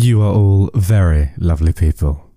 You are all very lovely people.